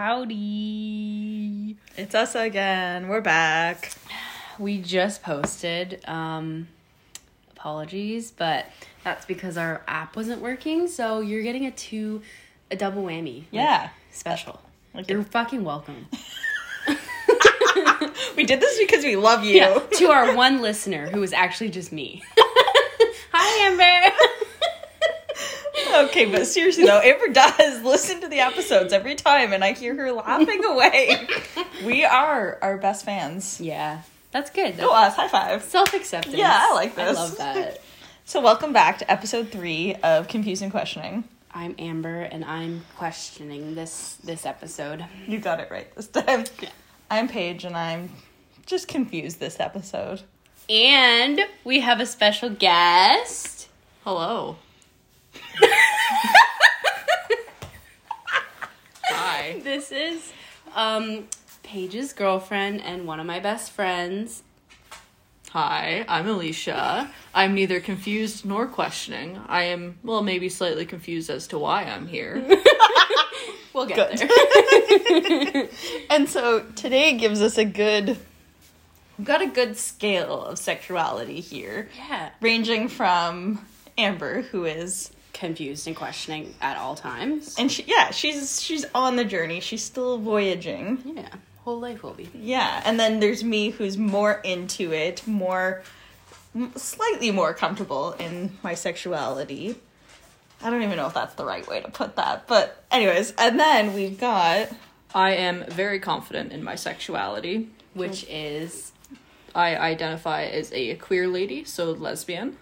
Howdy. It's us again. We're back. We just posted. Um, apologies, but that's because our app wasn't working. So you're getting a two, a double whammy. Like, Yeah. special. Like you're a- fucking welcome. We did this because we love you. Yeah, to our one listener who was actually just me. Hi, Amber. Okay, but seriously though, Amber does listen to the episodes every time, and I hear her laughing away. we are our best fans. yeah, that's good. Go us, uh, high five. Self acceptance. Yeah, I like this. I love that. So, welcome back to episode three of Confusing Questioning. I'm Amber, and I'm questioning this this episode. You got it right this time. Yeah. I'm Paige, and I'm just confused this episode. And we have a special guest. Hello. Hi. This is um Paige's girlfriend and one of my best friends. Hi, I'm Elyshia. I'm neither confused nor questioning. I am, well, maybe slightly confused as to why I'm here. We'll get there. And so today gives us a good, we've got a good scale of sexuality here, yeah. ranging from Amber, who is, Confused and questioning at all times. and she, yeah, she's she's on the journey. She's still voyaging. Yeah. Whole life will be. Yeah, and then there's me, who's more into it, more, slightly more comfortable in my sexuality. I don't even know if that's the right way to put that, but anyways, and then we've got I am very confident in my sexuality. Which mm. is I identify as a queer lady, so lesbian.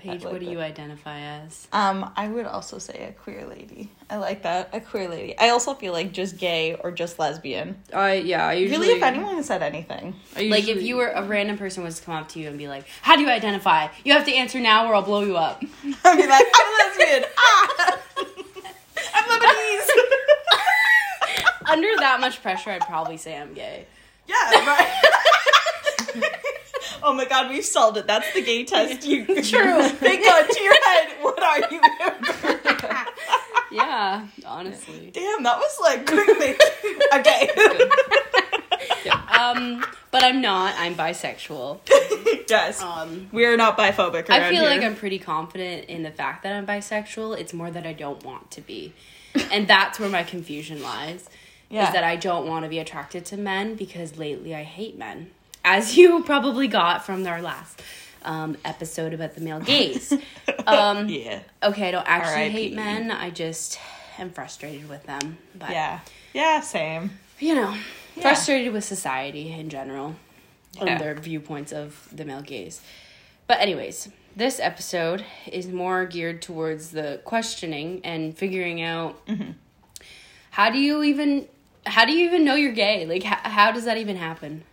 Paige, like what do that. you identify as? Um, I would also say a queer lady. I like that. A queer lady. I also feel like just gay or just lesbian. I, yeah, I usually. really, if anyone said anything. I Like if you were a random person was to come up to you and be like, "How do you identify?" You have to answer now, or I'll blow you up. I'd be like, I'm a lesbian. ah! I'm Lebanese. Under that much pressure, I'd probably say I'm gay. yeah, right. Oh my god, we've solved it. That's the gay test. You True. Big gun to your head. What are you? Yeah, honestly. Damn, that was like quickly. okay. Um, but I'm not. I'm bisexual. yes. Um, we are not biphobic. I feel like. I'm pretty confident in the fact that I'm bisexual. It's more that I don't want to be, and that's where my confusion lies. Yeah. Is that I don't want to be attracted to men because lately I hate men, as you probably got from our last um, episode about the male gaze. Um, Yeah. Okay, I don't actually hate men. I just am frustrated with them. But Yeah. Yeah. Same. you know, Yeah. frustrated with society in general Yeah. and their viewpoints of the male gaze. But anyways, this episode is more geared towards the questioning and figuring out Mm-hmm. how do you even how do you even know you're gay? Like how, how does that even happen?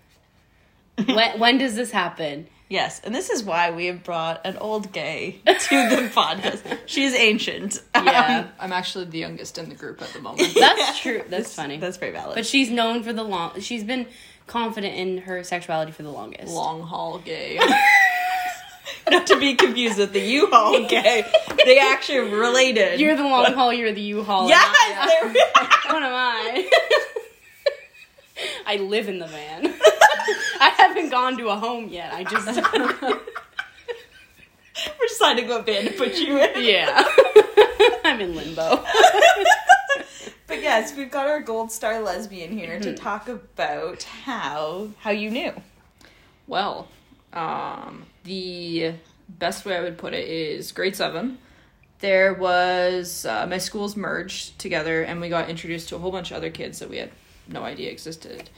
When when does this happen? Yes, and this is why we have brought an old gay to the podcast. She's ancient. Yeah. Um, I'm actually the youngest in the group at the moment. That's true. That's funny. That's very valid. but she's known for the long she's been confident in her sexuality for the longest. Long haul gay. not to be confused with the U-Haul gay. They actually related. You're the long haul, you're the U-Haul. yes, and there we What am I? I live in the van. I haven't gone to a home yet. I just We're deciding what band to put you in. yeah. I'm in limbo. But yes, we've got our gold star lesbian here Mm-hmm. to talk about how how you knew. Well, um, the best way I would put it is grade seven. There was uh, my schools merged together, and we got introduced to a whole bunch of other kids that we had no idea existed.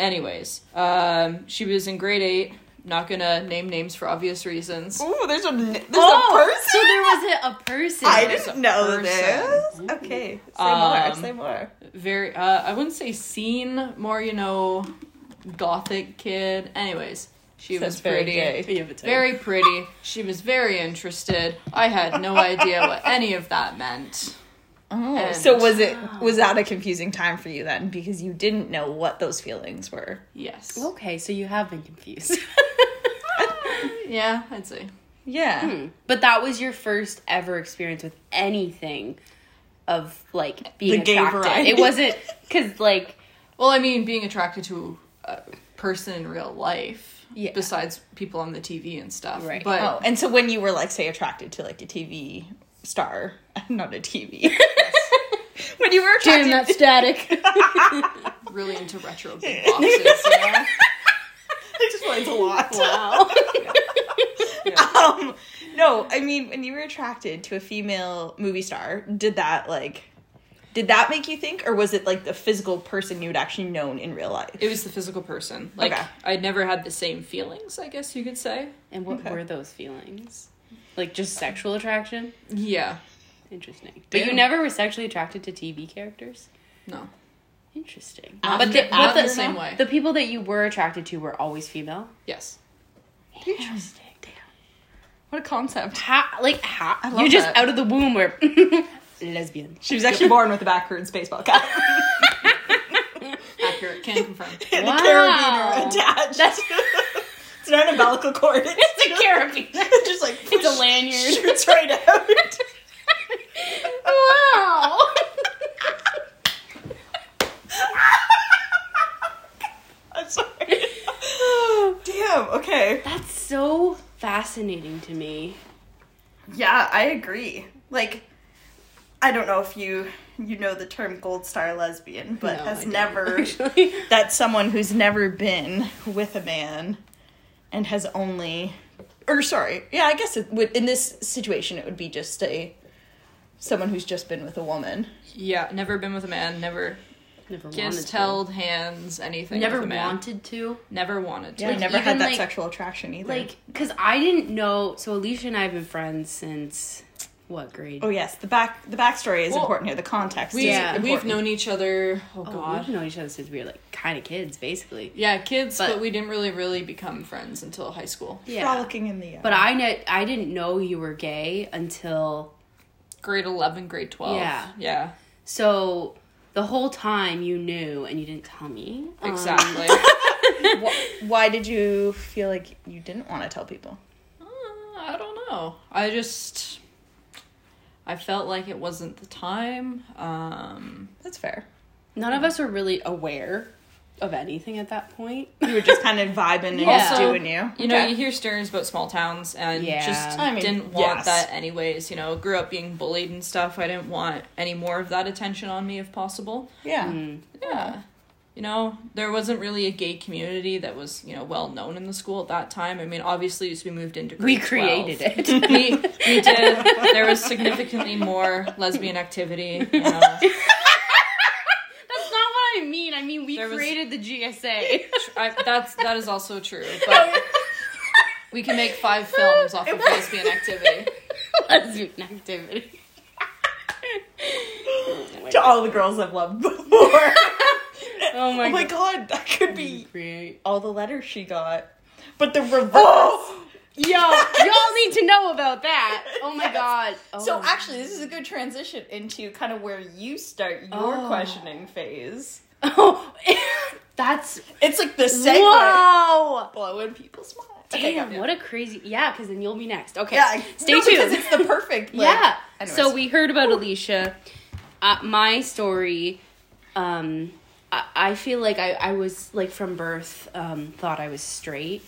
Anyways, um, she was in grade eight. Not gonna name names for obvious reasons. Ooh, there's a there's oh, a person. so there was a, a person. I didn't know person. this. Okay, say more. Um, Say more. Very, uh, I wouldn't say scene, more you know, gothic kid. Anyways, she Sounds was pretty. gay. You have a type. Very pretty. She was very interested. I had no idea what any of that meant. Oh, and- so was it was that a confusing time for you then because you didn't know what those feelings were? Yes. Okay, so you have been confused. Yeah, I'd say. Yeah. Hmm. But that was your first ever experience with anything of like being The attracted. variety. It wasn't because like Well, I mean, being attracted to a person in real life, Yeah. besides people on the TV and stuff. Right. But Oh, and so when you were like, say, attracted to like a TV star, not a TV. when you were attracted, static. really into retro big boxes, you know? it explains a lot. wow. Um, no, I mean when you were attracted to a female movie star, did that like, did that make you think, or was it like the physical person you had actually known in real life? It was the physical person. Like, Okay. I'd never had the same feelings, I guess you could say. And what Okay. were those feelings? Like just sexual attraction? Yeah. Interesting. But you never were sexually attracted to TV characters? No. Interesting. But the, but the same way. The people that you were attracted to were always female? Yes. Interesting. Damn. What a concept. How, like, how? You're just out of the womb where lesbian. She was actually born with a backwards baseball cap Accurate. Can confirm. and Wow. a carabiner attached. That's- it's not an umbilical cord. It's, It's a carabiner. It's just like It's a lanyard. shoots right out. wow. I'm sorry. Damn. Okay. That's so fascinating to me. Yeah, I agree. Like, I don't know if you you know the term gold star lesbian, but No, don't, never that's someone who's never been with a man and has only or sorry, yeah, I guess it would in this situation it would be just a someone who's just been with a woman. Yeah. Never been with a man. Never Never wanted kissed, to. held hands, anything. Never with a man. wanted to. Never wanted to. Yeah, I Like, never had that like- sexual attraction either. Like, because I didn't know. So Elyshia and I have been friends since what grade? oh yes, the back the backstory is Well, important here. The context We, is Yeah. We've known each other. Oh, Oh, God. we've known each other since we were like kind of kids, basically. Yeah, kids, But- but, we didn't really, really become friends until high school. Yeah. frolicking in the uh, But I kn- I didn't know you were gay until Grade 11, grade 12. Yeah. Yeah, so the whole time you knew and you didn't tell me. Um, exactly. Wh- why did you feel like you didn't want to tell people? Uh, I don't know. I just. I felt like it wasn't the time. Um, That's fair. none of us were really aware of anything at that point. You were just kind of vibing and Yeah. just Also, doing you. You know, Okay. you hear stories about small towns and Yeah. just I mean, didn't want yes. that anyways. You know, grew up being bullied and stuff. I didn't want any more of that attention on me if possible. yeah. Mm. Yeah. You know, there wasn't really a gay community that was, you know, well known in the school at that time. I mean, obviously, as we moved into We grade 12, created it. we we did. There was significantly more lesbian activity. You know. That's not what I mean. I mean we There was- created the GSA. I, that's that is also true, but we can make five films off of lesbian activity. Lesbian activity. To all the girls I've loved before. Oh my oh my god. god, that could be Create. all the letters she got. But the reverse. Yo, y'all need to know about that. Oh my Yes. god. Oh. So actually, this is a good transition into kind of where you start your Oh. questioning phase. Oh, that's It's like the segue. whoa. Blowing people's minds. Okay, Damn, what a crazy. Yeah, because then you'll be next. Okay, Yeah, stay no, because tuned. it's the perfect. Like, yeah. anyways. So we heard about Elyshia. Uh, my story. Um, I, I feel like I, I was like from birth um, thought I was straight.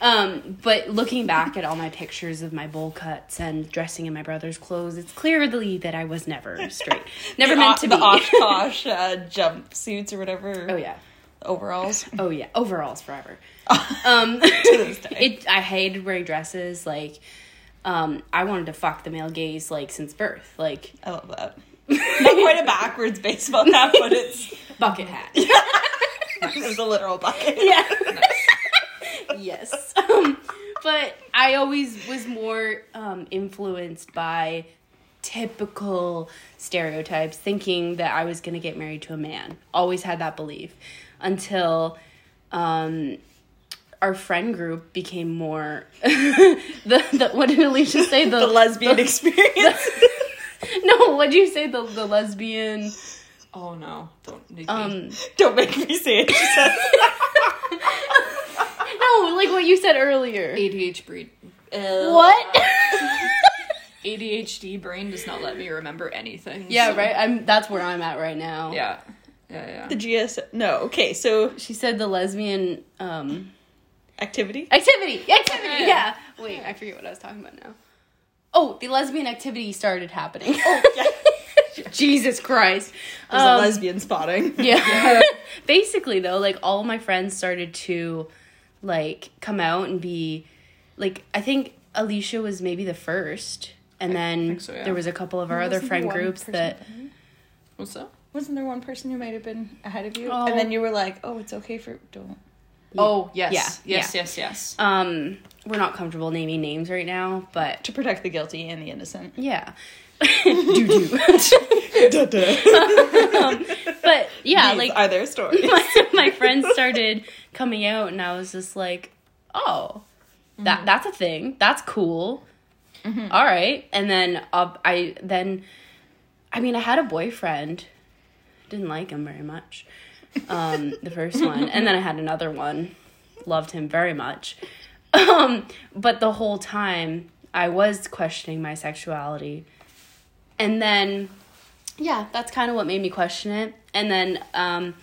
Um, but looking back at all my pictures of my bowl cuts and dressing in my brother's clothes, it's clearly that I was never straight. Never the, meant to the be. Oshkosh uh, jumpsuits or whatever. oh yeah. Overalls. Oh yeah. Overalls forever. um, this day. it. I hated wearing dresses. Like, um, I wanted to fuck the male gaze like since birth. Like I love that. Not quite a backwards baseball cap, but it's bucket hat. it was a literal bucket. yeah. yes. Um, but I always was more um, influenced by typical stereotypes, thinking that I was going to get married to a man. Always had that belief until um, our friend group became more. the, the what did Elyshia say? The, The lesbian experience. no, what did you say? The the lesbian. Oh no! Don't make me. Um, Don't make me say it. She said. no, like what you said earlier. ADH breed. What? ADHD brain does not let me remember anything. Yeah, so- right. I'm. That's where I'm at right now. Yeah. Yeah, yeah. The GS. No. Okay. So She said the lesbian um activity. activity. Activity. Yeah. Yeah. Wait, I forget what I was talking about now. Oh, the lesbian activity started happening. Yeah. Jesus Christ. There's Um, a lesbian spotting. Yeah. Basically though, like all my friends started to like come out and be like I think Elyshia was maybe the first. And then think so, yeah. there was a couple of our other Wasn't there friend groups that ahead? What's that? Wasn't there one person who might have been ahead of you? Oh. And then you were like, "Oh, it's okay for don't." Oh, yes. Yeah, Yes, yeah. yes, yes. um we're not comfortable naming names right now, but To protect the guilty and the innocent. yeah. Doo doo. but yeah, These like are their stories. my, my friends started coming out and I was just like, "Oh, that Mm-hmm. that's a thing. That's cool." All right. And then uh, I then I mean, I had a boyfriend. Didn't like him very much. Um the first one. And then I had another one. Loved him very much. Um but the whole time I was questioning my sexuality. And then yeah, that's kind of what made me question it. And then um,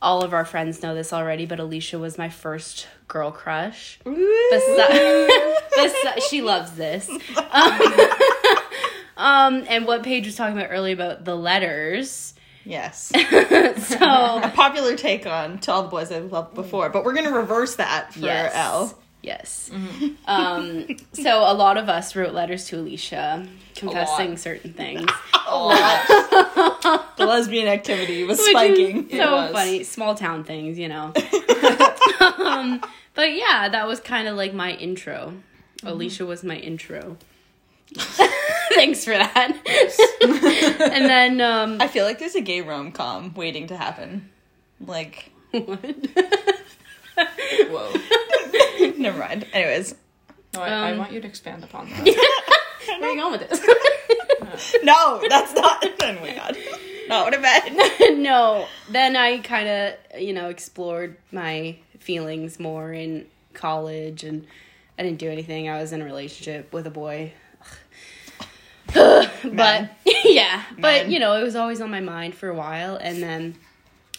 all of our friends know this already, but Elyshia was my first girl crush. Besi- besi- she loves this. Um, um, and what Paige was talking about earlier about the letters. yes. So A popular take on to all the boys I've loved before, but we're gonna reverse that for yes, L. yes. Um, so a lot of us wrote letters to Elyshia, confessing certain things. the lesbian activity was Which spiking. So was. funny. Small town things, you know. um, but yeah, that was kind of like my intro. Elyshia was my intro. Thanks for that. and then um I feel like there's a gay rom com waiting to happen. Like, what? Whoa. never mind. Anyways, No, I, I Um, want you to expand upon that. Where are you going with this? no, that's not. Oh my god, not what I meant. no. Then I kind of, you know, explored my feelings more in college and I didn't do anything. I was in a relationship with a boy. but Men. yeah, but you know, it was always on my mind for a while and then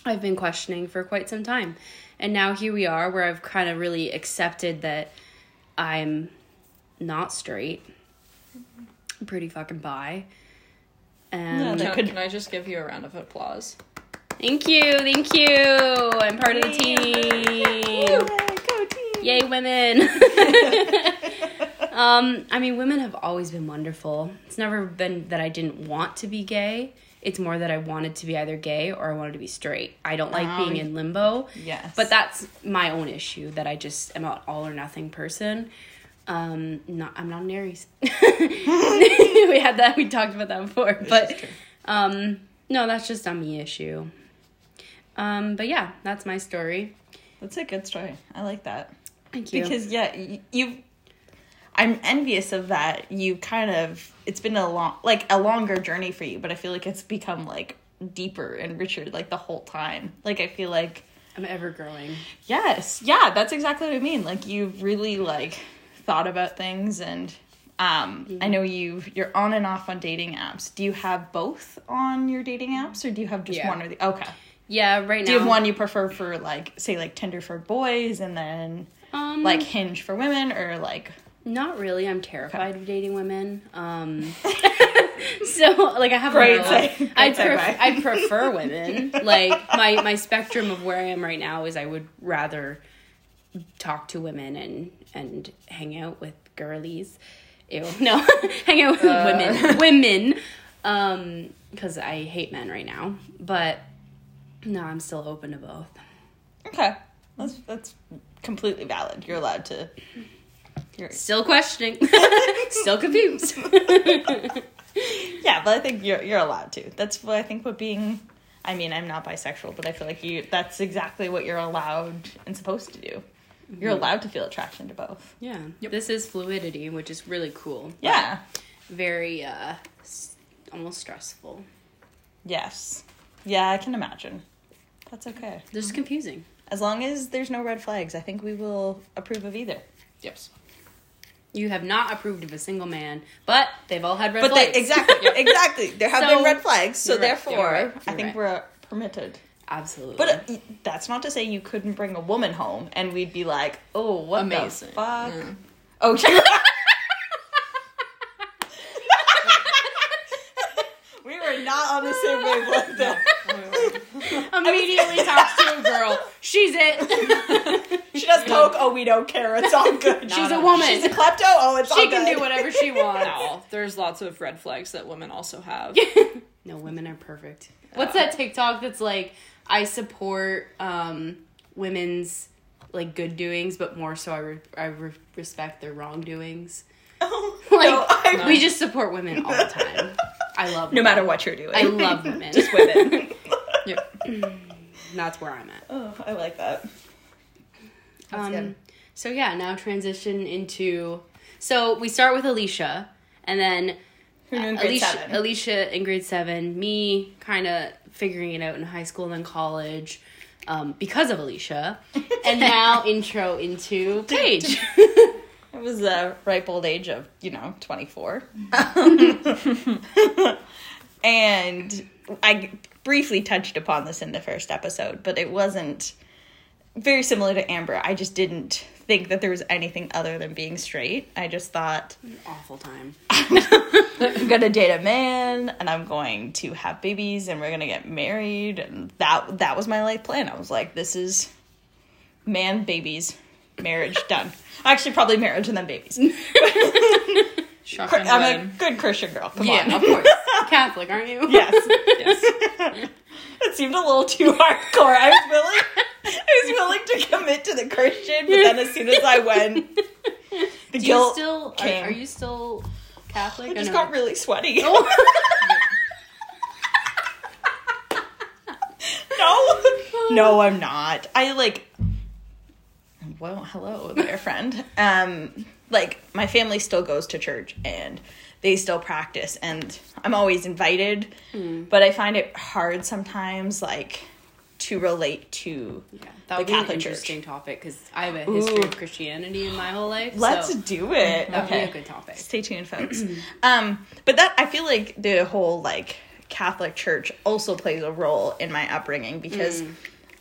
I've been questioning for quite some time. And now here we are where I've kind of really accepted that I'm not straight. I'm pretty fucking bi. And That Can, could- can I just give you a round of applause? Thank you, thank you. I'm part of the team. Go team. Yay, women. um, I mean, women have always been wonderful. It's never been that I didn't want to be gay. It's more that I wanted to be either gay or I wanted to be straight. I don't like Oh, being in limbo. Yes, But that's my own issue that I just am an all or nothing person. Um, not I'm not an Aries. we had that. We talked about that before, but um, no, that's just a me issue. Um, but yeah, that's my story. that's a good story. I like that. Thank you. because yeah you i'm envious of that you kind of it's been a long like a longer journey for you but i feel like it's become like deeper and richer like the whole time like i feel like I'm ever growing. yes yeah that's exactly what i mean like you've really like thought about things and um i know you you're on and off on dating apps do you have both on your dating apps or do you have just Yeah. one or the okay Yeah, right now. do you have one you prefer for like say like tinder for boys and then Um, like hinge for women or like not really. I'm terrified of dating women. Um, so like I have Great a say- I pref- I prefer women. Like my my spectrum of where I am right now is I would rather talk to women and and hang out with girlies. Ew, no, hang out with Uh. women, women. Um, because I hate men right now, but no, I'm still open to both. Okay, that's that's completely valid. You're allowed to. You're, Still questioning, still confused. yeah, but I think you're you're allowed to. That's what I think. What being, I mean, I'm not bisexual, but I feel like you. That's exactly what you're allowed and supposed to do. You're allowed to feel attraction to both. Yeah. This is fluidity, which is really cool. Yeah. Very uh almost stressful. Yes. Yeah, I can imagine. That's okay. This is confusing. As long as there's no red flags, I think we will approve of either. Yes. You have not approved of a single man, but they've all had red But flags. they, exactly, exactly. There have So- been red flags, so right, therefore, right, I think right. we're permitted. Absolutely. But uh, that's not to say you couldn't bring a woman home and we'd be like, oh, what Amazing. the fuck? Yeah. Oh, true. we were not on the same wavelength immediately talks to a girl. She's it. She does coke. Oh, we don't care. It's all good. She's a woman. She's a klepto. Oh, it's all good. she can do whatever she wants. No, there's lots of red flags that women also have. No, women are perfect. What's that TikTok that's like, I support um, women's like good doings, but more so I, re- I re- respect their wrongdoings. Oh, Like no, I- we just support women all the time. I love no women. matter what you're doing. I love women. just women. Yep. That's where I'm at. oh, I like that. That's Um, good. so yeah, now transition into. So we start with Elyshia, and then in Elyshia, seven? Elyshia in grade seven, me kind of figuring it out in high school and then college um, because of Elyshia, and now intro into Paige. It was the ripe old age of, you know, 24. and I briefly touched upon this in the first episode, but it wasn't very similar to Amber. I just didn't think that there was anything other than being straight. I just thought, Awful time. I'm gonna date a man and I'm going to have babies and we're gonna get married and that that was my life plan. I was like, this is man, babies, marriage, done. Actually probably marriage and then babies. Shotgun I'm a good Christian girl. Come Yeah, on. of course. Catholic, aren't you? Yes. Yes. It seemed a little too hardcore. I was willing I was willing to commit to the Christian, but then as soon as I went the Do you guilt still are, came. are you still Catholic? I just know- got really sweaty. no. No, I'm not. I like well, hello there, friend. Um, like my family still goes to church and they still practice, and I'm always invited. Hmm. But I find it hard sometimes, like to relate to. Yeah, that the would be an Catholic Church. interesting topic because I have a history Ooh. of Christianity in my whole life. Let's so do it. that would Okay, be a good topic. stay tuned, folks. um, but that I feel like the whole like Catholic Church also plays a role in my upbringing because Mm.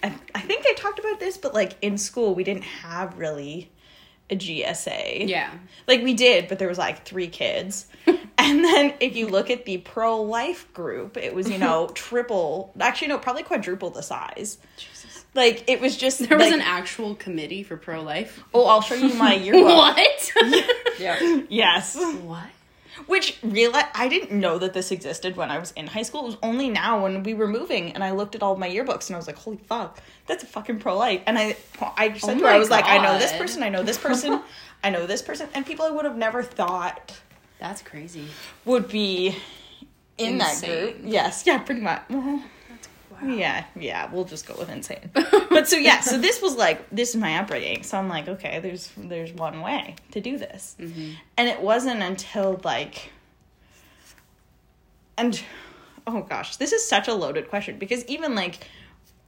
I, I think I talked about this, but like in school we didn't have really a GSA. Yeah. Like we did, but there was like three kids. and then if you look at the pro life group, it was, you know, triple actually no, probably quadruple the size. Jesus. Like it was just There was an actual committee for pro life. Oh, I'll show you my yearbook. What? Yeah. Yes. what? Which real I didn't know that this existed when I was in high school. It was only now when we were moving and I looked at all my yearbooks and I was like, "Holy fuck, that's a fucking pro life." And I I said Oh to her, I was like, "I know this person, I know this person, I know this person," and people I would have never thought That's crazy. would be in that group. Yes, yeah, pretty much. Mhm. Yeah, yeah, we'll just go with insane. but so yeah, so this was like this is my upbringing. So I'm like, okay, there's there's one way to do this, and it wasn't until like, and oh gosh, this is such a loaded question because even like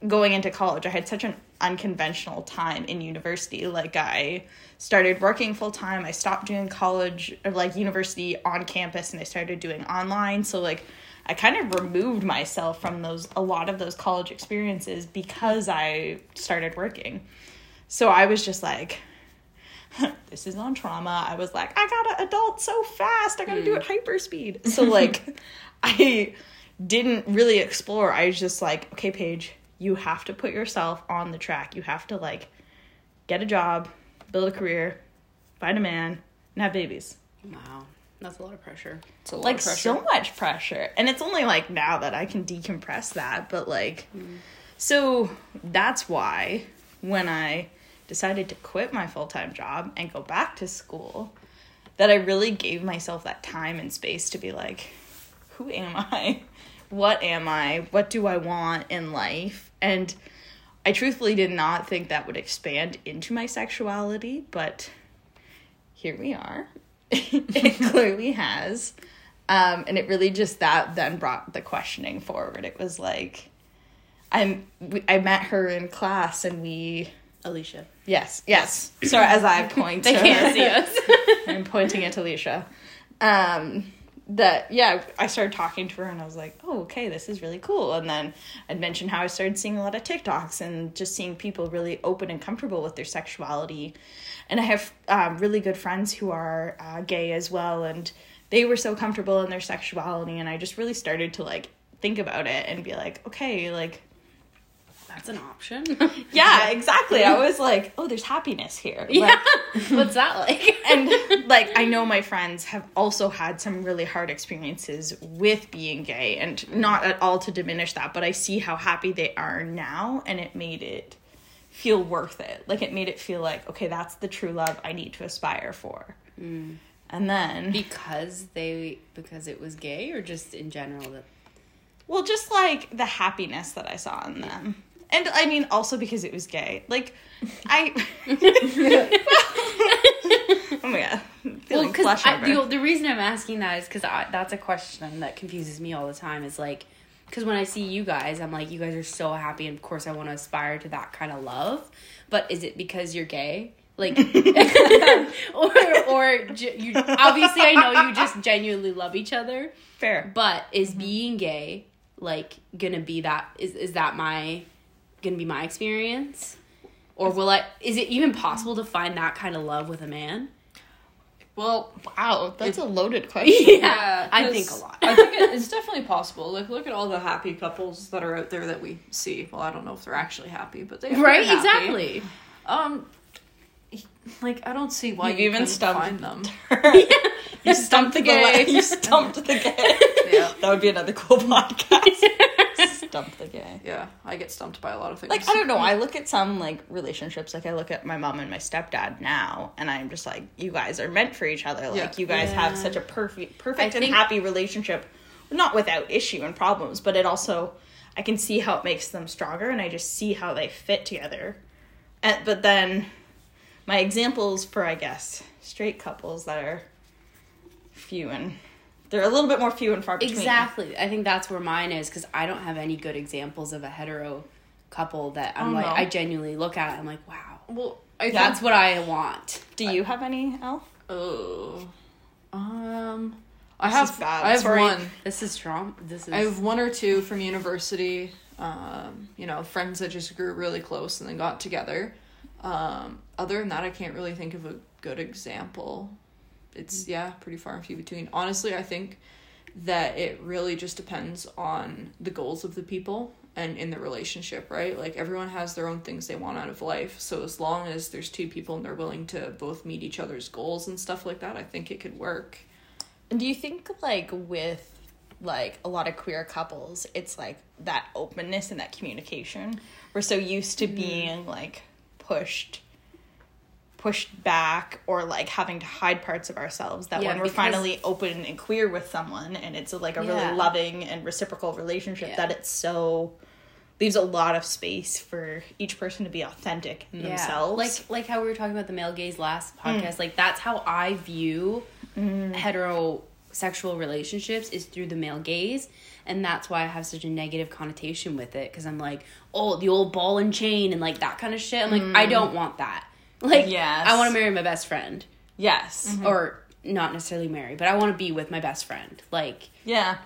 going into college, I had such an unconventional time in university. Like I started working full time. I stopped doing college or like university on campus and I started doing online. So like I kind of removed myself from those a lot of those college experiences because I started working. So I was just like this is on trauma. I was like, I gotta adult so fast. I gotta do hmm. it hyper speed. So like I didn't really explore. I was just like, okay, Paige, you have to put yourself on the track. You have to like get a job, build a career, find a man, and have babies. Wow. That's a lot of pressure. It's a lot Like of pressure. so much pressure. And it's only like now that I can decompress that, but like mm. so that's why when I decided to quit my full-time job and go back to school that I really gave myself that time and space to be like who am I? What am I? What do I want in life? And I truthfully did not think that would expand into my sexuality, but here we are. it clearly has. Um, and it really just that then brought the questioning forward. It was like, I'm, I met her in class and we Elyshia. Yes, yes. So as I point, They can't see us. I'm pointing at Elyshia. Um, that yeah, I started talking to her and I was like, oh, okay, this is really cool. And then I'd mentioned how I started seeing a lot of TikToks and just seeing people really open and comfortable with their sexuality. And I have um, really good friends who are uh, gay as well, and they were so comfortable in their sexuality, and I just really started to like think about it and be like, okay, like That's an option. yeah, exactly. I was like, oh, there's happiness here. yeah. What's that like? and like I know my friends have also had some really hard experiences with being gay and not at all to diminish that, but I see how happy they are now and it made it feel worth it. Like it made it feel like, okay, that's the true love I need to aspire for. Mm. And then because they because it was gay or just in general that well just like the happiness that I saw in them. And I mean also because it was gay. Like I Oh my god. I'm because the, the reason I'm asking that is because that's a question that confuses me all the time. Is like because when I see you guys, I'm like, you guys are so happy, and of course I want to aspire to that kind of love. But is it because you're gay? Like, or or you obviously I know you just genuinely love each other. Fair. But is mm-hmm. being gay like gonna be that? Is is that my gonna be my experience? Or will I? Is it even possible to find that kind of love with a man? Well, Wow, that's a loaded question. Yeah, I 'cause think a lot. I think it, it's definitely possible. Like, look at all the happy couples that are out there that we see. Well, I don't know if they're actually happy, but they right? they're happy. Exactly. Um, like I don't see why You've you even even stumped- find them. You stumped the gay. You stumped the gay. Yeah, That would be another cool podcast. Stump the gay. yeah. I get stumped by a lot of things. Like I don't know. I look at some like relationships. Like I look at my mom and my stepdad now, and I'm just like, you guys are meant for each other. Like Yeah. you guys have such a perfect, perfect I and think- happy relationship. Not without issue and problems, but it also, I can see how it makes them stronger, and I just see how they fit together. And, but then, my examples for I guess straight couples that are few and they're a little bit more few and far between. Exactly. I think that's where mine is because I don't have any good examples of a hetero couple that I'm Oh, like no. I genuinely look at. it, I'm like, wow, Well, I that's what I want. Do you have any, Elle? Oh, um, I This have. is bad. I have Sorry. one. This is strong. This is. I have one or two from university. Um, you know, friends that just grew really close and then got together. Um, other than that, I can't really think of a good example. It's yeah, pretty far and few between. Honestly, I think that it really just depends on the goals of the people and in the relationship, right? Like everyone has their own things they want out of life. So as long as there's two people and they're willing to both meet each other's goals and stuff like that, I think it could work. And do you think like with like a lot of queer couples, it's like that openness and that communication? We're so used to mm-hmm. being like pushed pushed back or like having to hide parts of ourselves that Yeah, when we're finally open and queer with someone and it's like a Yeah. really loving and reciprocal relationship Yeah. that it's so leaves a lot of space for each person to be authentic in themselves. Like like how we were talking about the male gaze last mm. podcast. Like that's how I view mm. heterosexual relationships is through the male gaze. And that's why I have such a negative connotation with it because I'm like, oh, the old ball and chain and like that kind of shit. I'm like, I mm. don't want that. Like, Yes. I want to marry my best friend, yes. Mm-hmm. or not necessarily marry, but I want to be with my best friend. Like, Yeah.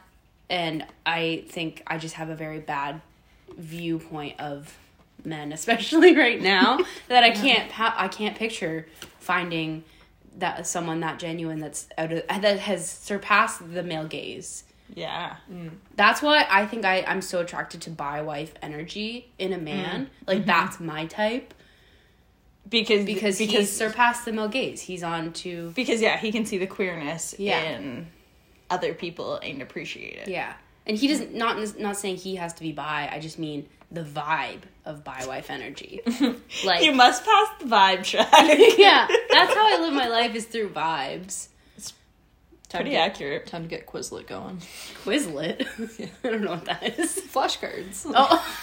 and I think I just have a very bad viewpoint of men, especially right now, that I can't pa- I can't picture finding that someone that genuine that's out of that has surpassed the male gaze. Yeah. Mm. That's why I think I I'm so attracted to bi wife energy in a man. Mm. Like mm-hmm. that's my type Because because he's surpassed the male gaze. He's on to because yeah, he can see the queerness Yeah. in other people and appreciate it. yeah. And he doesn't not not saying he has to be bi. I just mean the vibe of bi wife energy. Like You must pass the vibe check. yeah, that's how I live my life is through vibes. Time Pretty to get, accurate. Time to get Quizlet going. Quizlet. Yeah. I don't know what that is. Flashcards. Oh,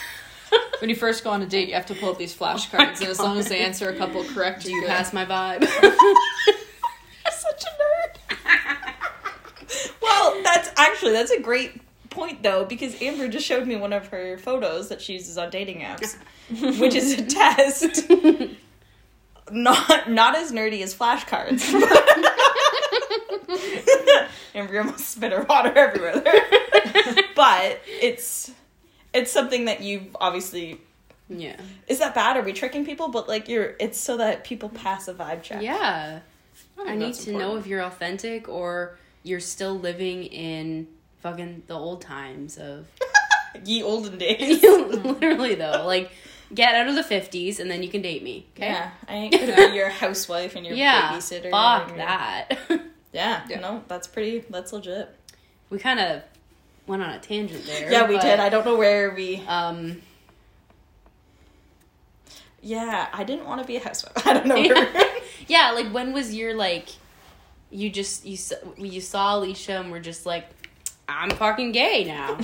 When you first go on a date, you have to pull up these flashcards, oh and as long as they answer a couple correct, do you good. pass my vibe? You're such a nerd. well, that's actually that's a great point though because Amber just showed me one of her photos that she uses on dating apps, which is a test. not not as nerdy as flashcards. Amber almost spit her water everywhere there. but it's it's something that you've obviously Yeah. is that bad? Are we tricking people? But like you're it's so that people pass a vibe check. Yeah. think I need that's to know if you're authentic or you're still living in fucking the old times of Ye olden days. literally though. Like get out of the 50s and then you can date me. Okay? Yeah, I ain't gonna be your housewife and your Yeah. babysitter. Fuck your- that. Yeah, Yeah. no, that's pretty. That's legit. we kind of went on a tangent there. Yeah, we but, did. I don't know where we. um Yeah, I didn't want to be a housewife. I don't know. Where yeah, like when was your like you just you saw, you saw Elyshia and were just like I'm fucking gay now.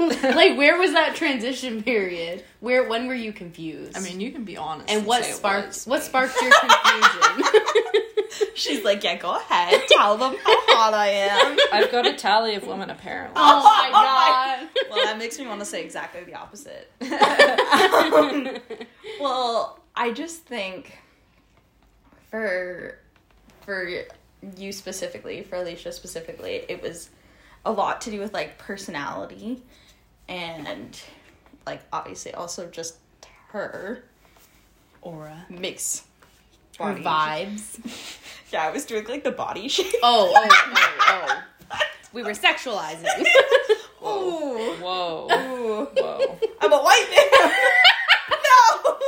like where was that transition period? Where when were you confused? I mean, you can be honest. and what say sparked what but- sparked your confusion? She's like, yeah, go ahead, tell them how hot I am. I've got a tally of women apparently. oh my god. Well, that makes me want to say exactly the opposite. Um, well, I just think for for you specifically, for Elyshia specifically, it was a lot to do with like personality and like obviously also just her Aura. mix Her vibes. Yeah, I was doing like the body shape. Oh, oh, oh, oh. We were sexualizing. Oh, Whoa. Ooh. Whoa. I'm a white man. no.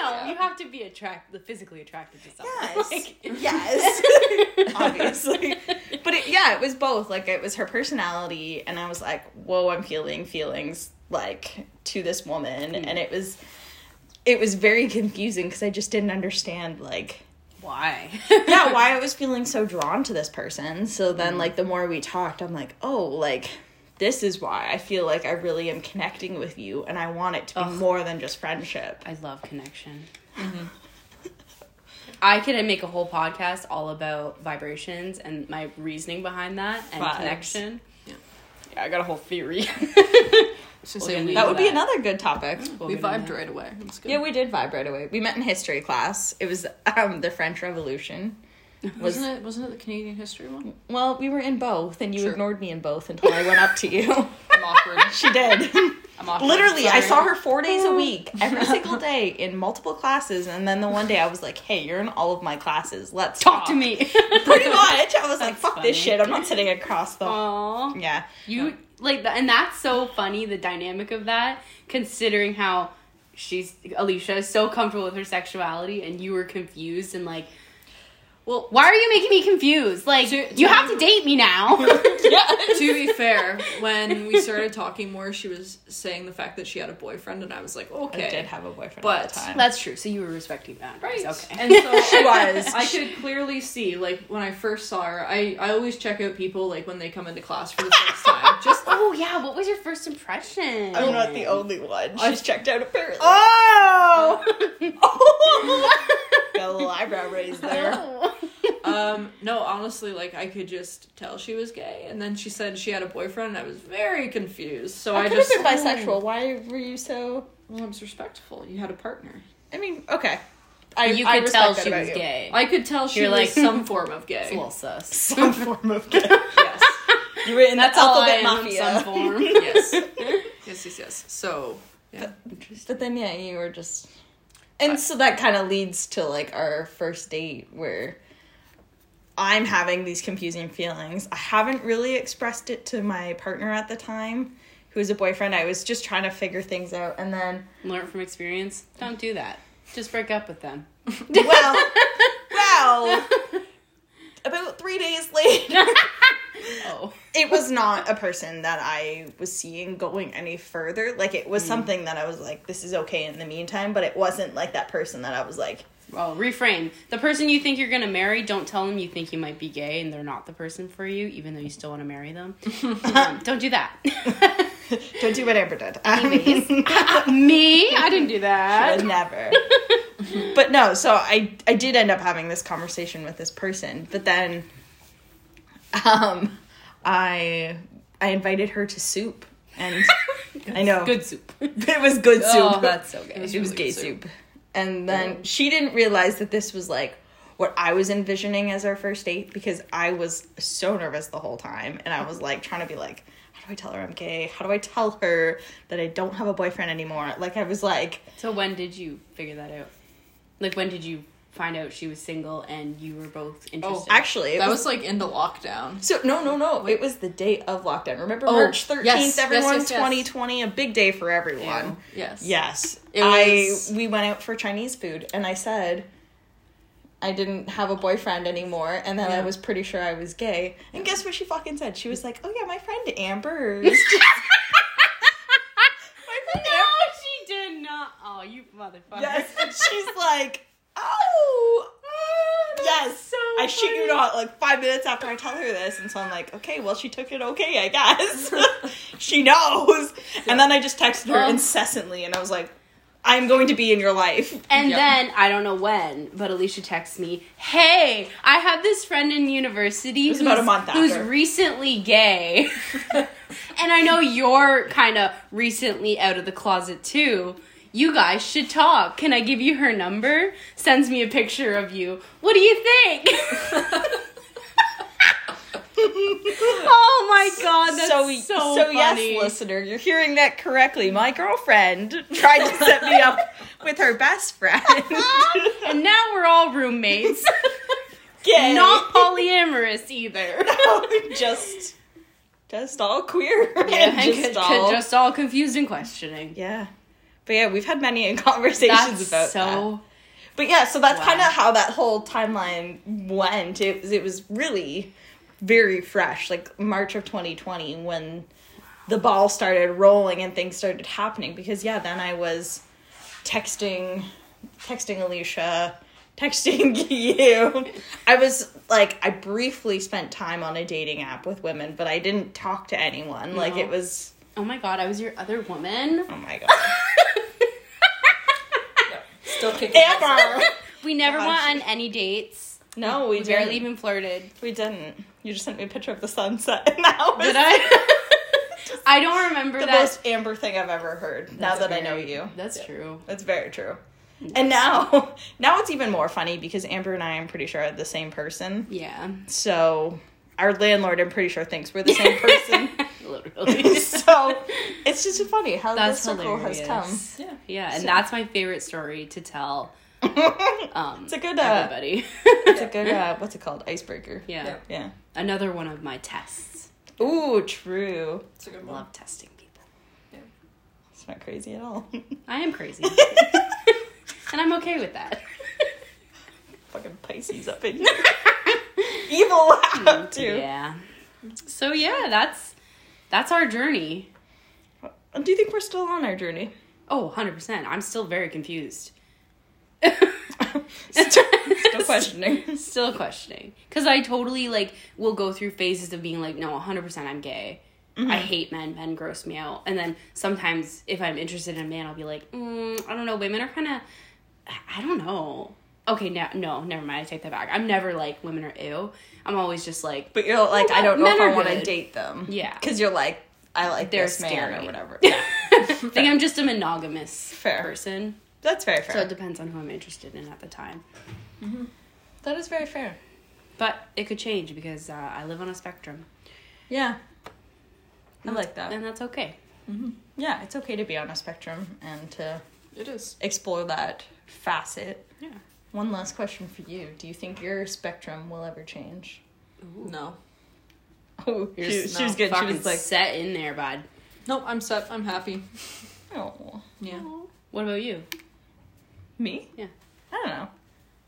No, you have to be attract physically attracted to someone. Yes. Like- yes. Obviously. But it, yeah, it was both. Like it was her personality and I was like, "Whoa, I'm feeling feelings like to this woman." Hmm. And it was it was very confusing cuz I just didn't understand like Why? yeah, why I was feeling so drawn to this person. So then Hmm. like the more we talked, I'm like, "Oh, like this is why I feel like I really am connecting with you and I want it to be Ugh. more than just friendship." I love connection. I could make a whole podcast all about vibrations and my reasoning behind that and Vibes. connection. Yeah. Yeah, I got a whole theory. So We'll say get we, That would be that. another good topic. we vibed right away. That's good. Yeah, we did vibe right away. We met in history class. It was um, the French Revolution. Was wasn't it? Wasn't it the Canadian history one? well, we were in both, and you Sure. ignored me in both until I went up to you. I'm awkward. she did. I'm awkward. Literally, I saw her four days a week, every single day, in multiple classes, and then the one day I was like, "Hey, you're in all of my classes. Let's Talk to me. Pretty much. I was like, "Fuck funny. this shit. I'm not sitting across the." Aw. Yeah. You like and that's so funny. The dynamic of that, considering how she's Elyshia is so comfortable with her sexuality, and you were confused and like, Well, why are you making me confused? Like, To- you have to date me now. to be fair, when we started talking more, she was saying the fact that she had a boyfriend, and I was like, okay. I did have a boyfriend But at the time. that's true. So you were respecting that, Right. Okay. And so She was. I could clearly see, like, when I first saw her, I, I always check out people, like, when they come into class for the first time. Just, oh yeah, what was your first impression? I'm not the only one. She's I've- checked out apparently. Oh. oh. Got a little eyebrow raised there. um, no, honestly, like, I could just tell she was gay. And then she said she had a boyfriend, and I was very confused. So I, I could just. have been bisexual. Why were you so? Well, I'm respectful. You had a partner. I mean, okay. I you could respect tell she was you. gay. I could tell she You're was like- some form of It's gay. a little sus. Some form of gay. yes. You were in That's the all I alphabet am, mafia. some form. yes. Yes, yes, yes. So, yeah. But then yeah, you were just And so that kind of leads to like our first date where I'm having these confusing feelings. I haven't really expressed it to my partner at the time, who was a boyfriend. I was just trying to figure things out and then Learn from experience. Don't do that. Just break up with them. well, well, about 3 days later Oh. it was not a person that I was seeing going any further. Like it was something that I was like, this is okay in the meantime, but it wasn't like that person that I was like, Well, reframe. The person you think you're gonna marry, don't tell them you think you might be gay and they're not the person for you, even though you still want to marry them. Um, don't do that. don't do what Amber did. Anyways. Me? I didn't do that. never. but no, so I I did end up having this conversation with this person, but then um I I invited her to soup, and I know Good soup. it was good soup. Oh, that's so gay. It was, really gay soup. soup. And then she didn't realize that this was like what I was envisioning as our first date because I was so nervous the whole time. And I was like trying to be like, how do I tell her I'm gay? How do I tell her that I don't have a boyfriend anymore? Like, I was like, So when did you figure that out? Like when did you find out she was single and you were both oh, interested? Oh, actually, That was. was like in the lockdown. so no no no it was the day of lockdown remember Oh, march 13th yes, everyone yes, yes. 2020 a big day for everyone Yes. Yes. It I we went out for Chinese food and I said I didn't have a boyfriend anymore and then I was pretty sure I was gay. And guess what she fucking said? She was like, "Oh yeah, my friend Amber." just- my friend No, Amber. she did not. Oh, you motherfucker. Yes, she's like, "Oh." Yes, so I shit you funny. not. Like five minutes after I tell her this, and so I'm like, okay, well, she took it okay, I guess. she knows. And then I just texted her Oh. incessantly, and I was like, I'm going to be in your life. And Yep. then I don't know when, but Elyshia texts me, "Hey, I have this friend in university was who's, about a month who's recently gay, and I know you're kind of recently out of the closet too. You guys should talk. Can I give you her number?" Sends me a picture of you. What do you think? oh my god, that's so so, so funny. yes, listener, you're hearing that correctly. My girlfriend tried to set me up with her best friend. and now we're all roommates. Gay. Not polyamorous either. just, just all queer. Yeah, and just all, just all confused and questioning. yeah. But yeah, we've had many conversations That's about that. so. But yeah, so that's Wow. kind of how that whole timeline went. It was, it was really very fresh, like March of 2020 when the ball started rolling and things started happening. Because yeah, then I was texting, texting Elyshia, texting you. I was like, I briefly spent time on a dating app with women, but I didn't talk to anyone. Like it was, Oh my god, I was your other woman. oh my god, Still kicking. Amber. We never Gosh. went on any dates. No, we, We barely didn't. even flirted. We didn't. You just sent me a picture of the sunset, and that was Did I? I don't remember the that. most Amber thing I've ever heard. now that I know you, That's true. that's very true. And now, now it's even more funny because Amber and I, I'm pretty sure, are the same person. Yeah. So our landlord, I'm pretty sure, thinks we're the same person. Literally. so it's just funny how That's the circle has come. Yeah. Yeah, and So- that's my favorite story to tell. Um, It's a good, uh, everybody. It's a good, uh, what's it called? Icebreaker. yeah. Yeah. Yeah. Another one of my tests. Ooh, true. It's a good one. Love testing people. It's not crazy at all. I am crazy. and I'm okay with that. Fucking Pisces up in here. Evil laugh, too. Yeah. So yeah, that's that's our journey. Do you think we're still on our journey? Oh, 100%. I'm still very confused. still, still questioning. Still questioning. Because I totally, like, will go through phases of being like, no, 100% I'm gay. Mm-hmm. I hate men. Men gross me out. And then sometimes, if I'm interested in a man, I'll be like, mm, I don't know. Women are kind of, I don't know. Okay, now, no, never mind. I take that back. I'm never like, women are ew. I'm always just like, But you're like, I don't know if I want to date them. Yeah. Because you're like, I like They're this man or scary. whatever. I think I'm just a monogamous Fair. person. That's very fair So it depends on who I'm interested in at the time. that is very fair. But it could change because uh, I live on a spectrum. Yeah. I like that. And that's okay. Yeah, it's okay to be on a spectrum and to It is. explore that facet. Yeah. One last question for you. Do you think your spectrum will ever change? No. Oh, You're she, just she was good. She Fucking was like, set in there, bud. Nope, I'm set. I'm happy. oh, Yeah. What about you? me? Yeah. I don't know.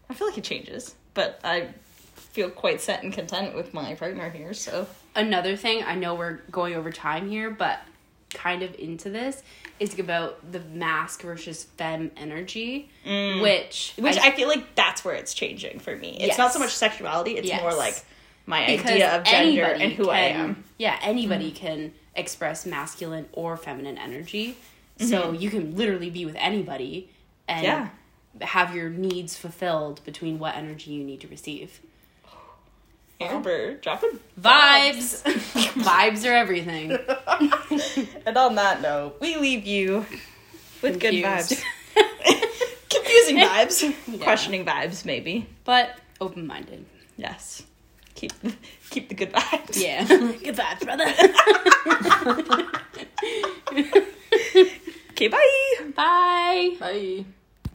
I feel like it changes, but I feel quite set and content with my partner here, so. Another thing, I know we're going over time here, but kind of into this is about the masc versus femme energy, which Which I, feel like that's where it's changing for me. It's not so much sexuality, it's Yes. more like my because idea of gender and who I am. Mm. Yeah, anybody can express masculine or feminine energy. Mm-hmm. So you can literally be with anybody and Yeah. have your needs fulfilled between what energy you need to receive. Amber, dropping Vibes. Vibes are everything. And on that note, we leave you with good vibes. Confusing vibes. Yeah. Questioning vibes, maybe. But open minded. Yes. Keep keep the good vibes. Yeah. Good vibes, brother. Okay, bye. Bye. Bye.